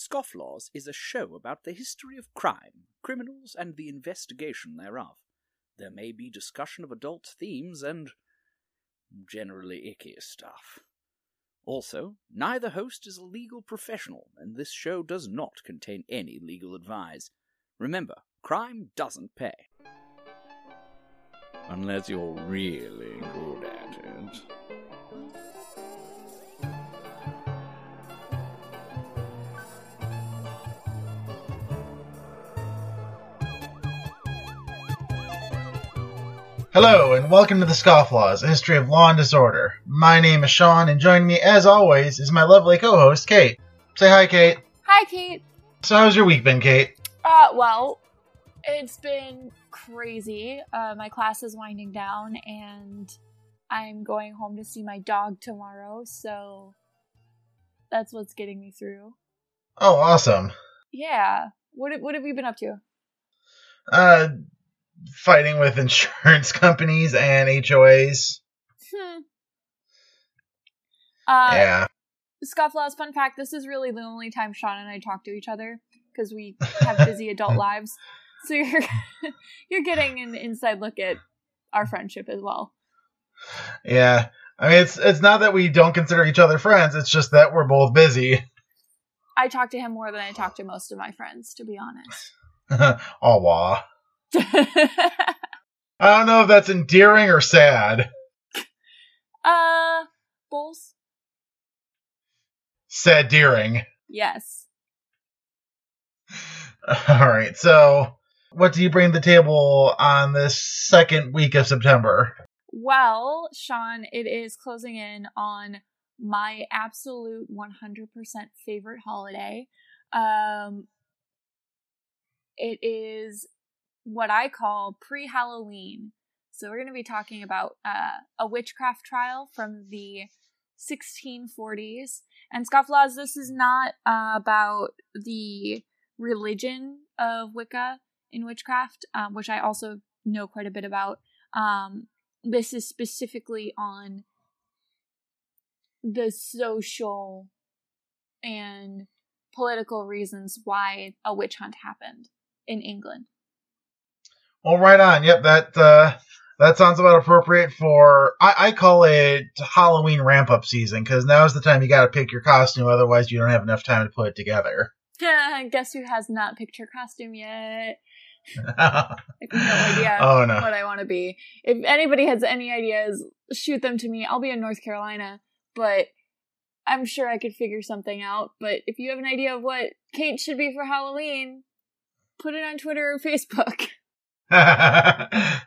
Scofflaws is a show about the history of crime, criminals, and the investigation thereof. There may be discussion of adult themes and generally icky stuff. Also, neither host is a legal professional, and this show does not contain any legal advice. Remember, crime doesn't pay. Unless you're really good Hello, and welcome to the Scofflaws, a history of law and disorder. My name is Sean, and joining me, as always, is my lovely co-host, Kate. Say hi, Kate. Hi, Kate. So, how's your week been, Kate? Uh, well, it's been crazy. Uh, my class is winding down, and I'm going home to see my dog tomorrow, so that's what's getting me through. Oh, awesome. Yeah. What what have you been up to? Uh, fighting with insurance companies and HOAs. Hmm. Uh, yeah. Scofflaws, fun fact: this is really the only time Sean and I talk to each other because we have busy adult lives. So you're you're getting an inside look at our friendship as well. Yeah. I mean, it's it's not that we don't consider each other friends. It's just that we're both busy. I talk to him more than I talk to most of my friends, to be honest. oh, wah. I don't know if that's endearing or sad. Uh, both. Sad deering. Yes. All right. So, what do you bring to the table on this second week of September? Well, Sean, it is closing in on my absolute 100% favorite holiday. Um, it is what I call pre Halloween. So, we're going to be talking about uh, a witchcraft trial from the 1640s. And Scofflaws, this is not uh, about the religion of Wicca in witchcraft, um, which I also know quite a bit about. Um, this is specifically on the social and political reasons why a witch hunt happened in England. Well, right on. Yep, that uh, that sounds about appropriate for. I, I call it Halloween ramp up season because now is the time you got to pick your costume. Otherwise, you don't have enough time to put it together. Guess who has not picked her costume yet? I have no idea oh no. what I want to be. If anybody has any ideas, shoot them to me. I'll be in North Carolina, but I'm sure I could figure something out. But if you have an idea of what Kate should be for Halloween, put it on Twitter or Facebook.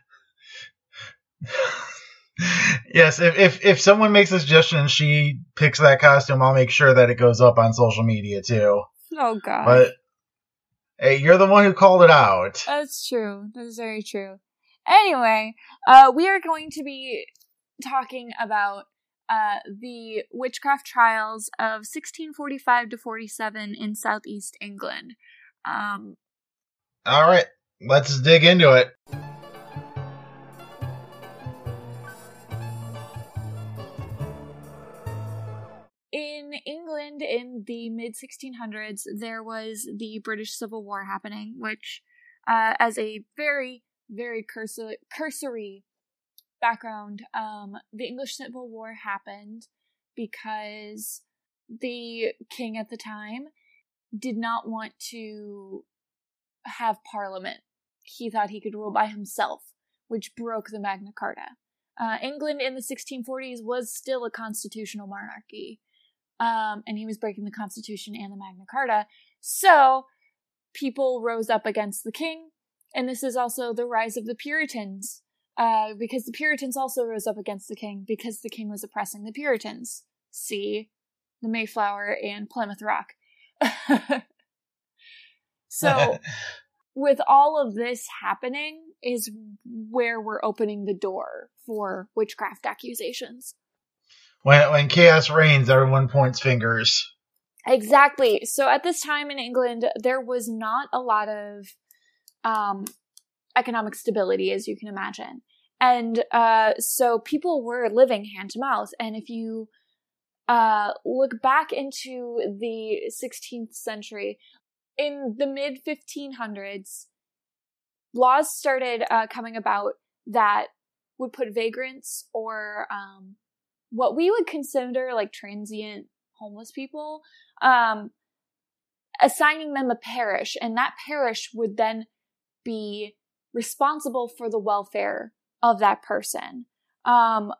yes, if, if if someone makes a suggestion and she picks that costume, I'll make sure that it goes up on social media too. Oh god. But hey, you're the one who called it out. That's true. That's very true. Anyway, uh, we are going to be talking about uh, the witchcraft trials of 1645 to 47 in southeast England. Um, All right, let's dig into it. in England in the mid 1600s, there was the British Civil War happening, which, uh, as a very, very cursory, cursory background, um, the English Civil War happened because the king at the time did not want to have parliament. He thought he could rule by himself, which broke the Magna Carta. Uh, England in the 1640s was still a constitutional monarchy um, and he was breaking the Constitution and the Magna Carta. So people rose up against the king, and this is also the rise of the Puritans, uh, because the Puritans also rose up against the king because the king was oppressing the Puritans. See the Mayflower and Plymouth Rock. so, with all of this happening, is where we're opening the door for witchcraft accusations when when chaos reigns, everyone points fingers. Exactly. So at this time in England, there was not a lot of um, economic stability, as you can imagine, and uh, so people were living hand to mouth. And if you uh, look back into the 16th century, in the mid 1500s, laws started uh, coming about that would put vagrants or um, what we would consider like transient homeless people, um, assigning them a parish, and that parish would then be responsible for the welfare of that person. Um,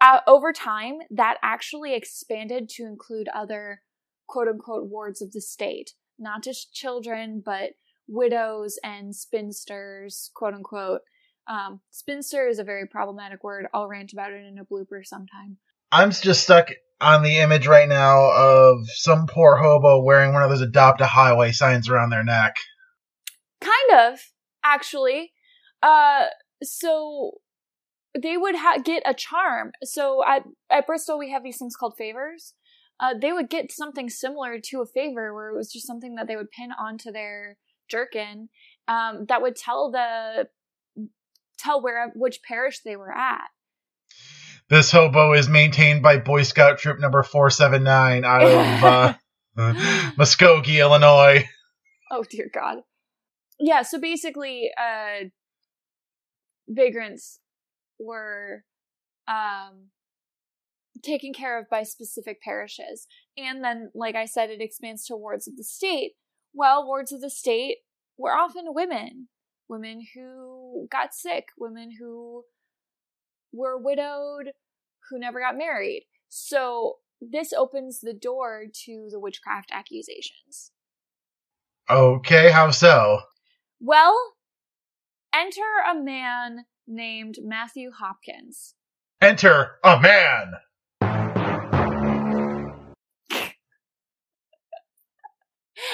uh, over time, that actually expanded to include other quote unquote wards of the state, not just children, but widows and spinsters, quote unquote. Um, spinster is a very problematic word. I'll rant about it in a blooper sometime. I'm just stuck on the image right now of some poor hobo wearing one of those adopt a highway signs around their neck. Kind of, actually. Uh, so they would ha- get a charm. So at at Bristol, we have these things called favors. Uh, they would get something similar to a favor, where it was just something that they would pin onto their jerkin um, that would tell the tell where which parish they were at. This hobo is maintained by Boy Scout Troop Number Four Seven Nine out of uh, Muskogee, Illinois. Oh dear God. Yeah. So basically, uh, vagrants were um, taken care of by specific parishes, and then, like I said, it expands to wards of the state. Well, wards of the state were often women, women who got sick, women who were widowed, who never got married. So this opens the door to the witchcraft accusations. Okay, how so? Well, enter a man named Matthew Hopkins. Enter a man.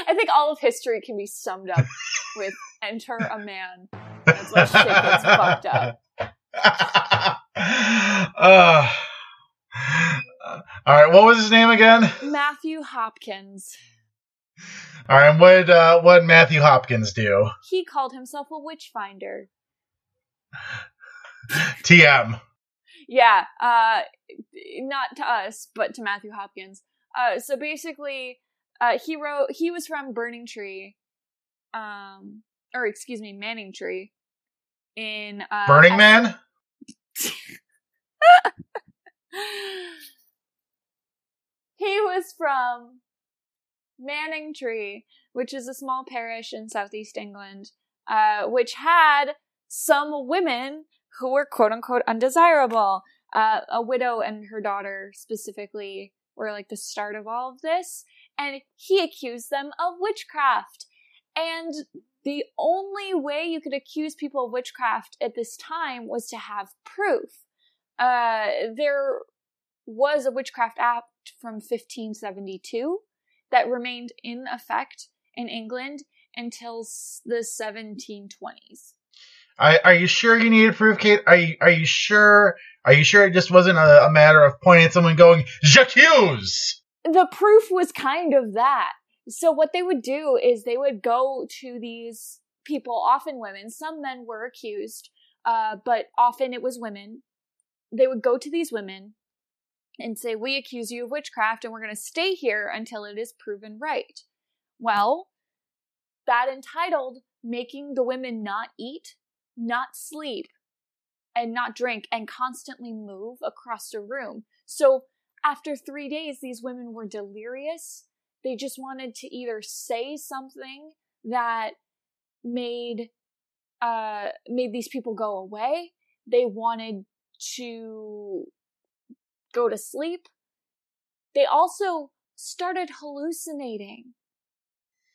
I think all of history can be summed up with enter a man. That's why shit gets fucked up. uh, all right, what was his name again? Matthew Hopkins. All right, and what uh, what did Matthew Hopkins do? He called himself a witch finder. TM. Yeah, uh, not to us, but to Matthew Hopkins. Uh, so basically, uh, he wrote. He was from Burning Tree, um, or excuse me, Manningtree, in uh, Burning Man. he was from Manningtree, which is a small parish in southeast England, uh, which had some women who were quote unquote undesirable. Uh, a widow and her daughter specifically were like the start of all of this, and he accused them of witchcraft. And the only way you could accuse people of witchcraft at this time was to have proof. Uh, there was a Witchcraft Act from 1572 that remained in effect in England until the 1720s. I, are you sure you needed proof, Kate? Are you are you sure? Are you sure it just wasn't a, a matter of pointing at someone going "J'accuse"? The proof was kind of that. So what they would do is they would go to these people, often women. Some men were accused, uh, but often it was women. They would go to these women and say, We accuse you of witchcraft and we're going to stay here until it is proven right. Well, that entitled making the women not eat, not sleep, and not drink, and constantly move across the room. So after three days, these women were delirious. They just wanted to either say something that made uh made these people go away. They wanted to go to sleep. They also started hallucinating.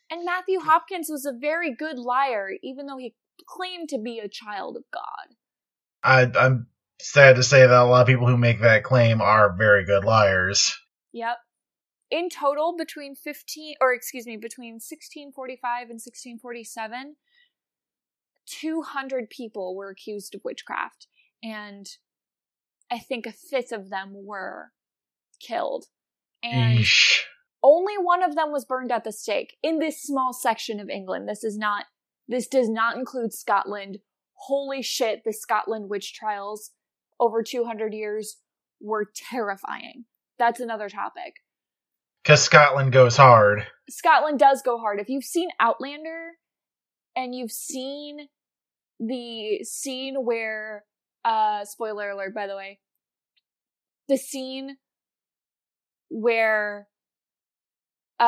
And Matthew Hopkins was a very good liar, even though he claimed to be a child of God. I, I'm sad to say that a lot of people who make that claim are very good liars. Yep. In total, between 15, or excuse me, between 1645 and 1647, 200 people were accused of witchcraft. And I think a fifth of them were killed. And Eesh. only one of them was burned at the stake in this small section of England. This is not, this does not include Scotland. Holy shit, the Scotland witch trials over 200 years were terrifying. that's another topic. Because Scotland goes hard. Scotland does go hard. If you've seen Outlander and you've seen the scene where uh spoiler alert by the way the scene where uh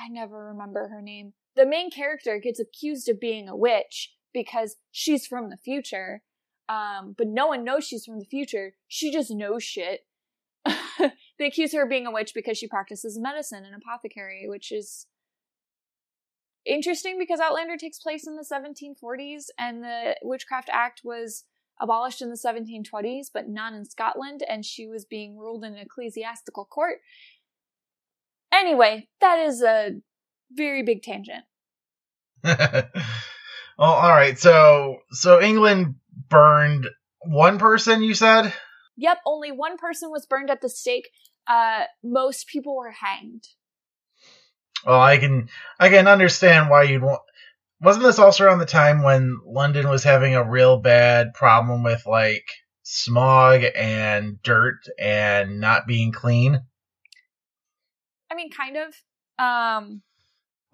I never remember her name. The main character gets accused of being a witch because she's from the future. Um, but no one knows she's from the future. She just knows shit. they accuse her of being a witch because she practices medicine and apothecary, which is interesting because Outlander takes place in the 1740s and the Witchcraft Act was abolished in the 1720s, but not in Scotland, and she was being ruled in an ecclesiastical court. Anyway, that is a very big tangent. well, all right. So, so England burned one person. You said. Yep, only one person was burned at the stake. Uh, most people were hanged. Well, I can I can understand why you'd want. Wasn't this also around the time when London was having a real bad problem with like smog and dirt and not being clean? I mean, kind of. Um,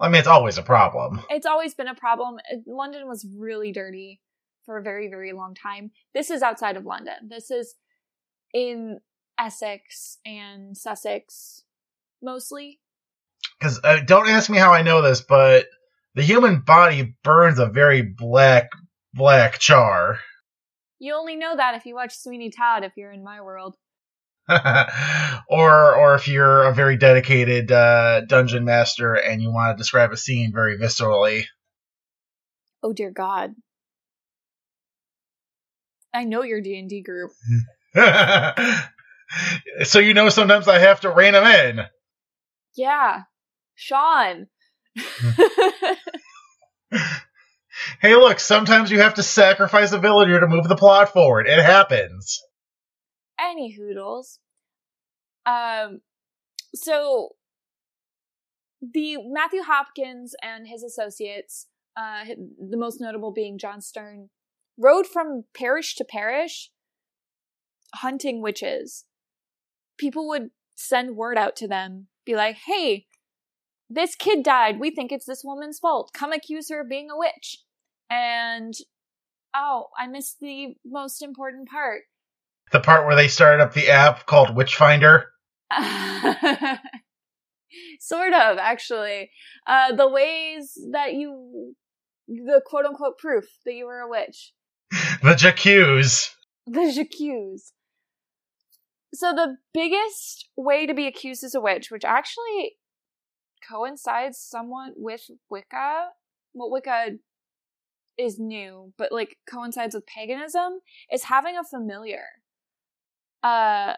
I mean, it's always a problem. It's always been a problem. London was really dirty for a very, very long time. This is outside of London. This is in Essex and Sussex mostly. Because uh, don't ask me how I know this, but the human body burns a very black, black char. You only know that if you watch Sweeney Todd. If you're in my world. or or if you're a very dedicated uh, dungeon master and you want to describe a scene very viscerally. Oh dear God! I know your D and D group. so you know sometimes I have to rein them in. Yeah, Sean. hey, look! Sometimes you have to sacrifice a villager to move the plot forward. It happens any hoodles. Um, so the Matthew Hopkins and his associates, uh, the most notable being John Stearne, rode from parish to parish hunting witches. People would send word out to them, be like, hey, this kid died. We think it's this woman's fault. Come accuse her of being a witch. And, oh, I missed the most important part the part where they started up the app called Witchfinder? sort of, actually. Uh, the ways that you, the quote unquote proof that you were a witch. The Jacques. The Jacques. So the biggest way to be accused as a witch, which actually coincides somewhat with Wicca. Well, Wicca is new, but like coincides with paganism, is having a familiar uh,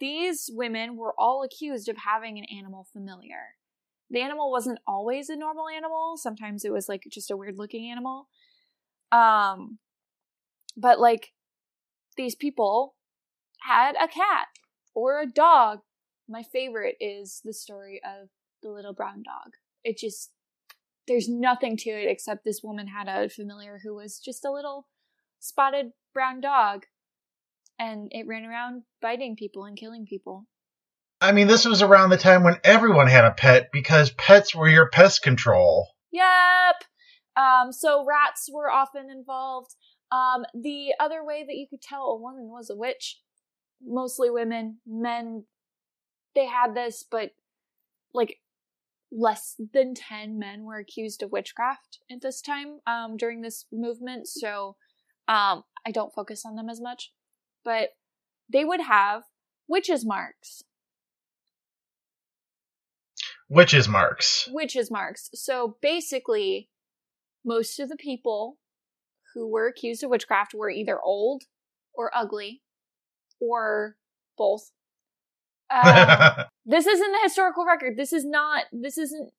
these women were all accused of having an animal familiar. The animal wasn't always a normal animal. Sometimes it was like just a weird looking animal. Um, but like these people had a cat or a dog. My favorite is the story of the little brown dog. It just, there's nothing to it except this woman had a familiar who was just a little spotted brown dog and it ran around biting people and killing people. I mean, this was around the time when everyone had a pet because pets were your pest control. Yep. Um, so rats were often involved. Um, the other way that you could tell a woman was a witch, mostly women, men, they had this, but like less than 10 men were accused of witchcraft at this time um, during this movement. So um, I don't focus on them as much but they would have witches marks. Witches marks. Witches marks. So basically, most of the people who were accused of witchcraft were either old or ugly or both. Um, this isn't the historical record. This is not, this isn't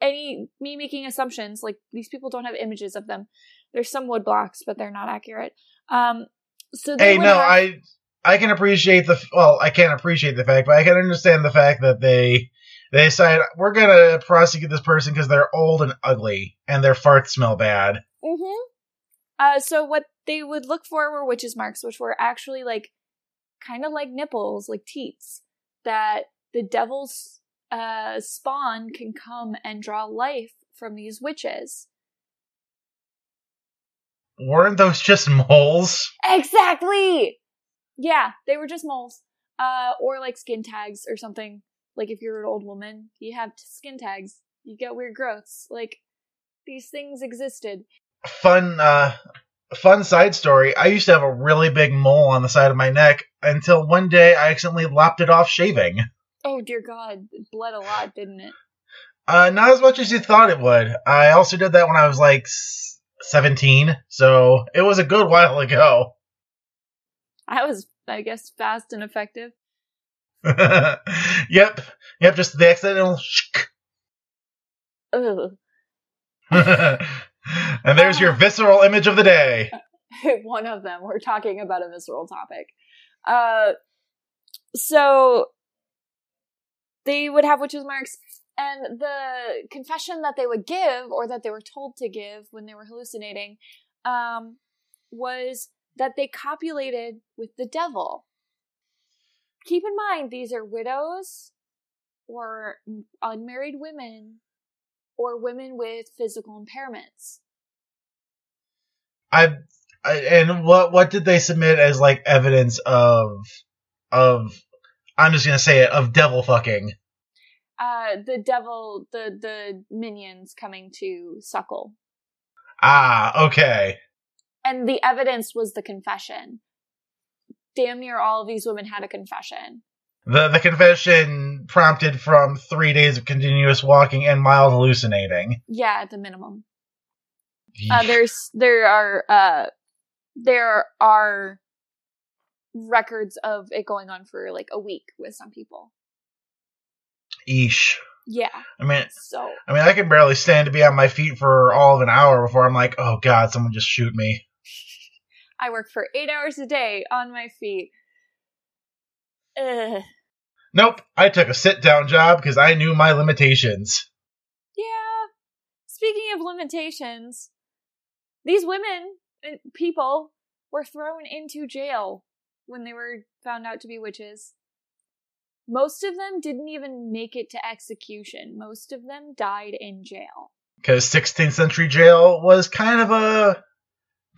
any me making assumptions. Like, these people don't have images of them. There's some wood blocks, but they're not accurate. Um, so hey, no, have... I I can appreciate the well, I can't appreciate the fact, but I can understand the fact that they they decided we're gonna prosecute this person because they're old and ugly and their farts smell bad. Mm-hmm. Uh, so what they would look for were witches marks, which were actually like kind of like nipples, like teats, that the devil's uh, spawn can come and draw life from these witches. Weren't those just moles? Exactly. Yeah, they were just moles, uh, or like skin tags or something. Like if you're an old woman, you have skin tags. You get weird growths. Like these things existed. Fun, uh, fun side story. I used to have a really big mole on the side of my neck until one day I accidentally lopped it off shaving. Oh dear God, it bled a lot, didn't it? Uh, not as much as you thought it would. I also did that when I was like 17, so it was a good while ago. I was, I guess, fast and effective. yep, yep, just the accidental. Ugh. and there's your visceral image of the day. One of them. We're talking about a visceral topic. Uh, so they would have witches marks, and the confession that they would give, or that they were told to give when they were hallucinating, um, was that they copulated with the devil. Keep in mind, these are widows or unmarried women or women with physical impairments. I, I and what what did they submit as like evidence of of I'm just gonna say it of devil fucking. Uh, the devil, the the minions coming to suckle. Ah, okay. And the evidence was the confession. Damn near all of these women had a confession. The the confession prompted from three days of continuous walking and mild hallucinating. Yeah, at the minimum. Uh, there's there are uh there are records of it going on for like a week with some people. Eesh. Yeah. I mean, So I mean, I can barely stand to be on my feet for all of an hour before I'm like, oh god, someone just shoot me. I work for eight hours a day on my feet. Ugh. Nope, I took a sit down job because I knew my limitations. Yeah. Speaking of limitations, these women, uh, people, were thrown into jail when they were found out to be witches. Most of them didn't even make it to execution. Most of them died in jail. Because 16th century jail was kind of a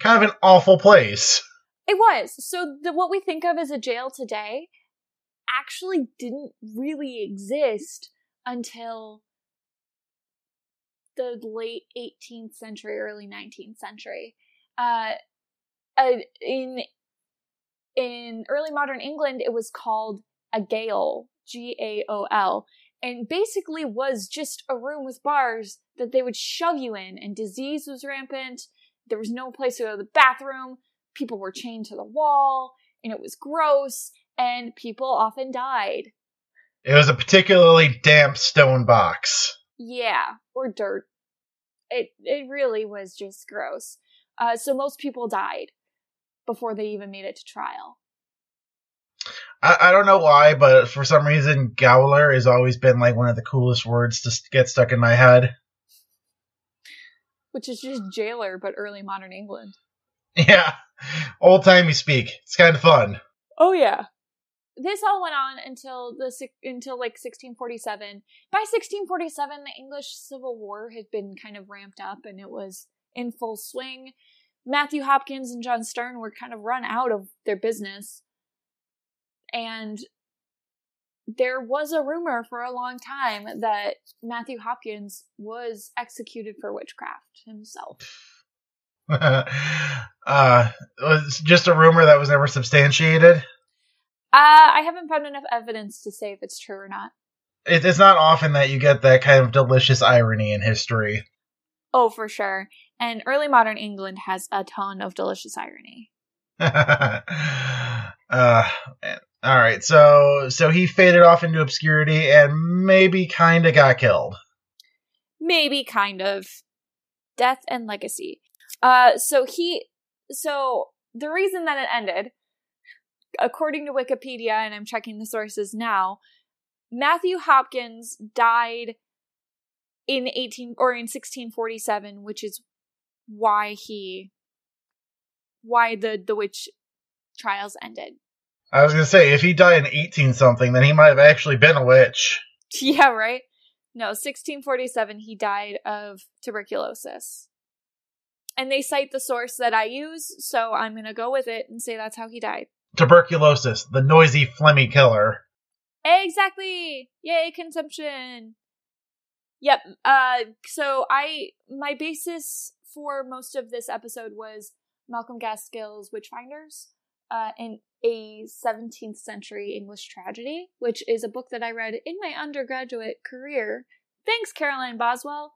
kind of an awful place. It was. So the, what we think of as a jail today actually didn't really exist until the late 18th century, early 19th century. Uh, in in early modern England, it was called a gaol, G A O L, and basically was just a room with bars that they would shove you in, and disease was rampant. There was no place to go to the bathroom. People were chained to the wall, and it was gross, and people often died. It was a particularly damp stone box. Yeah, or dirt. It it really was just gross. Uh, so most people died before they even made it to trial. I, I don't know why, but for some reason, gaoler has always been like one of the coolest words to get stuck in my head. Which is just jailer, but early modern England. Yeah, old timey speak. It's kind of fun. Oh yeah. This all went on until the until like 1647. By 1647, the English Civil War had been kind of ramped up and it was in full swing. Matthew Hopkins and John Stearne were kind of run out of their business. And there was a rumor for a long time that Matthew Hopkins was executed for witchcraft himself. uh, it was just a rumor that was never substantiated. Uh, I haven't found enough evidence to say if it's true or not. It, it's not often that you get that kind of delicious irony in history. Oh, for sure. And early modern England has a ton of delicious irony. uh, man. All right, so so he faded off into obscurity and maybe kind of got killed. Maybe kind of. Death and legacy. Uh, so he, so the reason that it ended, according to Wikipedia, and I'm checking the sources now, Matthew Hopkins died in 18 or in 1647, which is why he, why the the witch trials ended. I was gonna say if he died in eighteen something, then he might have actually been a witch. Yeah, right? No, 1647, he died of tuberculosis. And they cite the source that I use, so I'm going to go with it and say that's how he died. Tuberculosis, the noisy, phlegmy killer. Exactly! Yay, consumption! Yep, uh, so I, my basis for most of this episode was Malcolm Gaskill's Witchfinders, uh, and a 17th century English tragedy, which is a book that I read in my undergraduate career. Thanks, Caroline Boswell,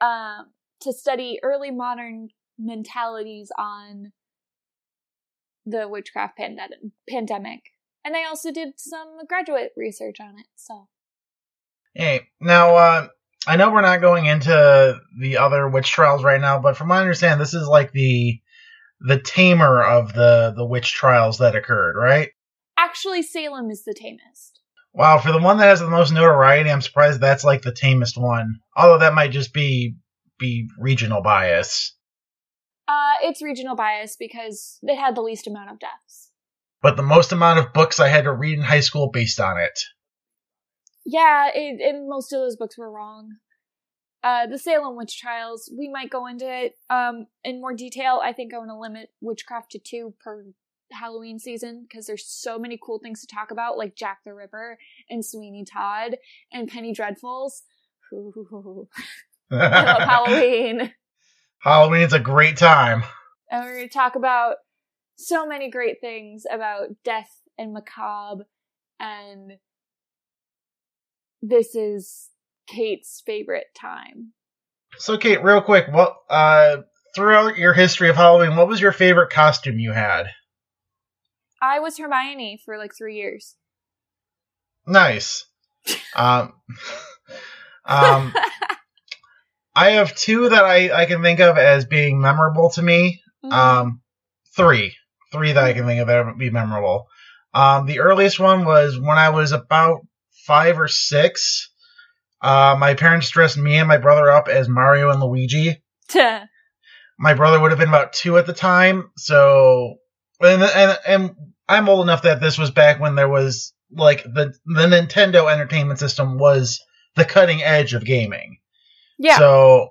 uh, to study early modern mentalities on the witchcraft pande- pandemic. And I also did some graduate research on it, so. Hey, now, uh, I know we're not going into the other witch trials right now, but from my understanding, this is like the the tamer of the the witch trials that occurred, right? Actually, Salem is the tamest. Wow, for the one that has the most notoriety, I'm surprised that's like the tamest one. Although that might just be be regional bias. Uh, it's regional bias because it had the least amount of deaths. But the most amount of books I had to read in high school based on it. Yeah, it, and most of those books were wrong. Uh, the Salem witch trials, we might go into it um, in more detail. I think I want to limit witchcraft to two per Halloween season because there's so many cool things to talk about, like Jack the Ripper and Sweeney Todd and Penny Dreadfuls. Ooh. I love Halloween. Halloween's a great time. And we're going to talk about so many great things about death and macabre. And this is Kate's favorite time. So, Kate, real quick, what uh, throughout your history of Halloween, what was your favorite costume you had? I was Hermione for like three years. Nice. um, um, I have two that I, I can think of as being memorable to me. Mhm. Um, three, three that I can think of that would be memorable. Um, the earliest one was when I was about five or six. Uh, my parents dressed me and my brother up as Mario and Luigi. My brother would have been about two at the time, so and and and I'm old enough that this was back when there was like the the Nintendo Entertainment System was the cutting edge of gaming. Yeah. So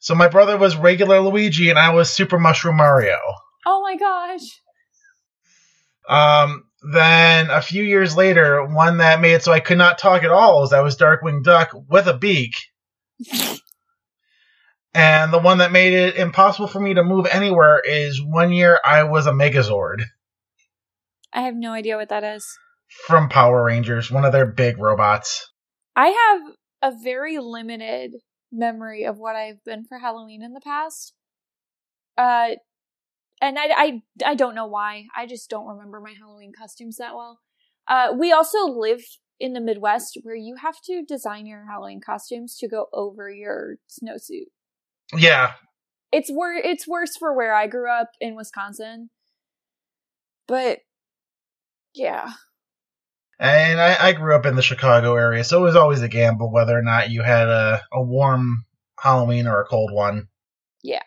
so my brother was regular Luigi and I was Super Mushroom Mario. oh my gosh. Um, then a few years later, one that made it so I could not talk at all is I was Darkwing Duck with a beak. and the one that made it impossible for me to move anywhere is one year I was a Megazord I have no idea what that is. from Power Rangers, one of their big robots. I have a very limited memory of what I've been for Halloween in the past. Uh, and I, I, I don't know why. I just don't remember my Halloween costumes that well. Uh, we also live in the Midwest where you have to design your Halloween costumes to go over your snowsuit. Yeah, It's wor- it's worse for where I grew up in Wisconsin. But yeah. And I, I grew up in the Chicago area, so it was always a gamble whether or not you had a, a warm Halloween or a cold one. Yeah.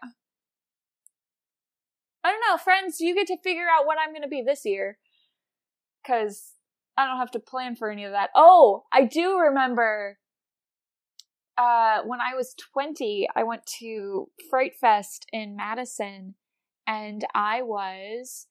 I don't know, friends, you get to figure out what I'm going to be this year. Because I don't have to plan for any of that. Oh, I do remember uh, when I was 20, I went to Fright Fest in Madison, and I was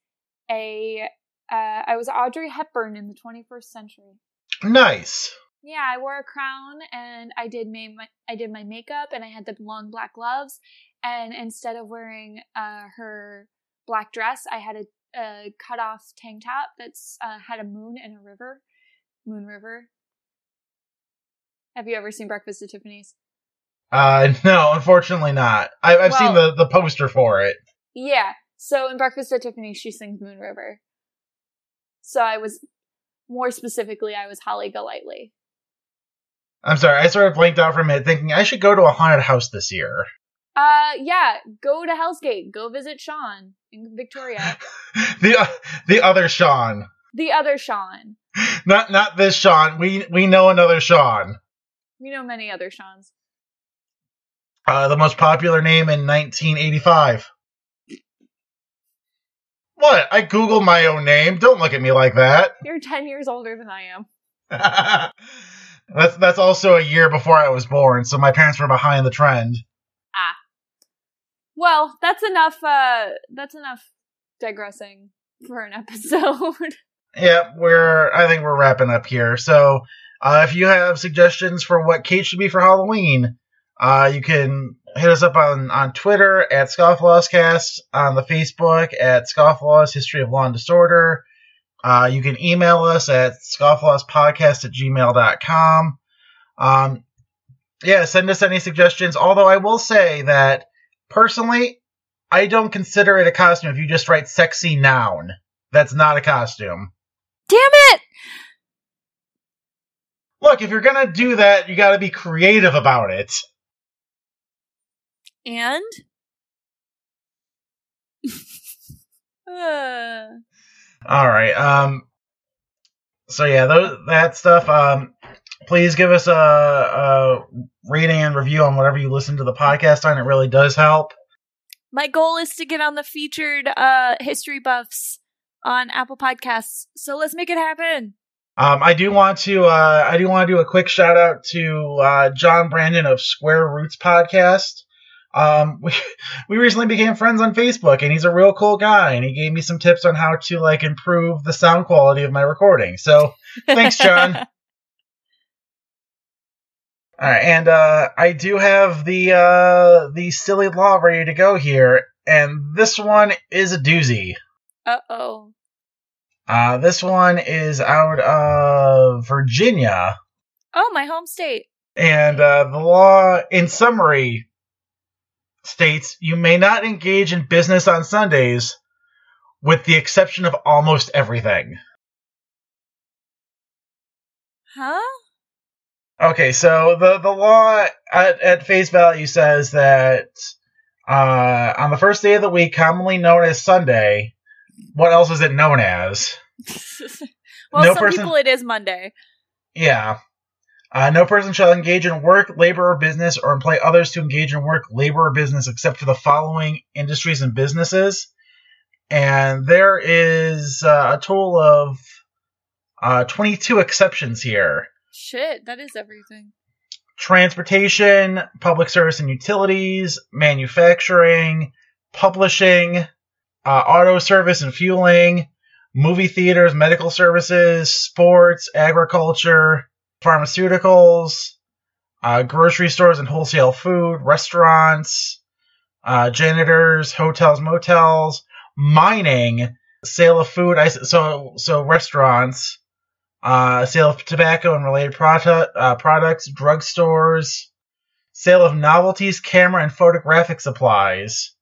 a. Uh, I was Audrey Hepburn in the 21st century. Nice. Yeah, I wore a crown and I did my, my I did my makeup and I had the long black gloves and instead of wearing uh, her black dress, I had a, a cut off tank top that's uh, had a moon and a river, moon river. Have you ever seen Breakfast at Tiffany's? Uh, no, unfortunately not. I, I've seen the, the poster for it. Yeah. So in Breakfast at Tiffany's, she sings Moon River. So I was more specifically, I was Holly Golightly. I'm sorry, I sort of blanked out for a minute, thinking I should go to a haunted house this year. Uh, yeah, go to Hell's Gate. Go visit Sean in Victoria. the uh, the other Sean, the other Sean. not not this Sean. We we know another Sean. We know many other Seans. Uh, the most popular name in 1985. What? I Googled my own name. Don't look at me like that. You're 10 years older than I am. that's that's also a year before I was born, so my parents were behind the trend. Ah. Well, that's enough uh that's enough digressing for an episode. yeah, we're I think we're wrapping up here. So uh, if you have suggestions for what Kate should be for Halloween, uh, you can hit us up on, on Twitter at Scofflawscast, on the Facebook at Scofflaws History of Law and Disorder. Uh, you can email us at scofflawspodcast at gmail.com. Um, yeah, send us any suggestions. Although I will say that personally, I don't consider it a costume if you just write sexy noun. That's not a costume. Damn it! Look, if you're gonna do that, you gotta be creative about it. And? uh. All right. Um. So yeah, those, that stuff. Um. Please give us a, a rating and review on whatever you listen to the podcast on. It really does help. My goal is to get on the featured uh, history buffs on Apple Podcasts. So let's make it happen. Um, I do want to uh, I do want to do a quick shout out to uh, John Brandon of Square Roots Podcast. Um, we we recently became friends on Facebook, and he's a real cool guy. And he gave me some tips on how to like improve the sound quality of my recording. So thanks, John. All right, and uh, I do have the uh, the silly law ready to go here, and this one is a doozy. Uh oh. Uh, this one is out of Virginia. Oh, my home state. And uh, the law, in summary, states you may not engage in business on Sundays, with the exception of almost everything. Huh? Okay, so the the law at, at face value says that uh, on the first day of the week, commonly known as Sunday, what else is it known as? well, no some person, people it is Monday. Yeah. Uh, no person shall engage in work, labor, or business, or employ others to engage in work, labor, or business, except for the following industries and businesses. And there is uh, a total of uh, 22 exceptions here. Shit, that is everything. Transportation, public service and utilities, manufacturing, publishing, uh, auto service and fueling, movie theaters, medical services, sports, agriculture, pharmaceuticals, uh, grocery stores and wholesale food, restaurants, uh, janitors, hotels, motels, mining, sale of food, so so restaurants, uh, sale of tobacco and related product, uh, products, drugstores, sale of novelties, camera and photographic supplies,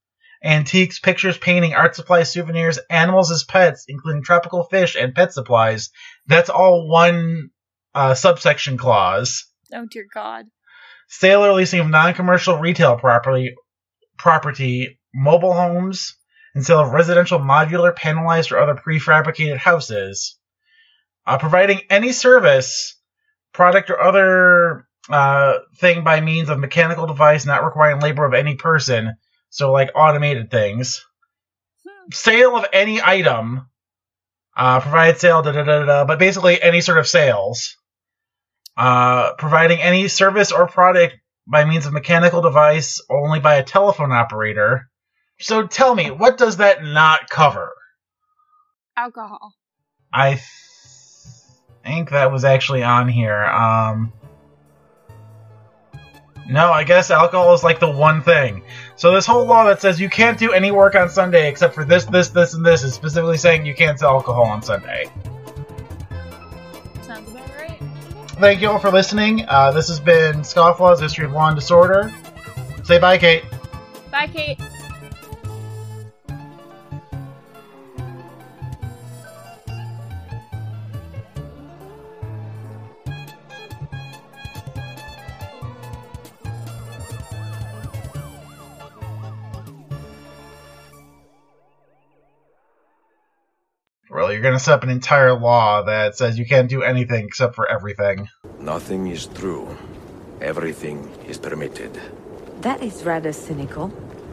antiques, pictures, painting, art supplies, souvenirs, animals as pets, including tropical fish and pet supplies. That's all one uh, subsection clause. Oh dear God. Sale or leasing of non-commercial retail property, property, mobile homes, and sale of residential modular, panelized, or other prefabricated houses. Uh, providing any service, product, or other uh, thing by means of mechanical device not requiring labor of any person, so like automated things. Hmm. Sale of any item, uh, provide sale, da da da da, but basically any sort of sales. Uh, providing any service or product by means of mechanical device only by a telephone operator. So tell me, what does that not cover? Alcohol. I th- think that was actually on here. Um, no, I guess alcohol is like the one thing. So this whole law that says you can't do any work on Sunday except for this, this, this, and this is specifically saying you can't sell alcohol on Sunday. Thank you all for listening. Uh, this has been Scofflaws History of Law and Disorder. Say bye, Kate. Bye, Kate. You're going to set up an entire law that says you can't do anything except for everything. Nothing is true. Everything is permitted. That is rather cynical.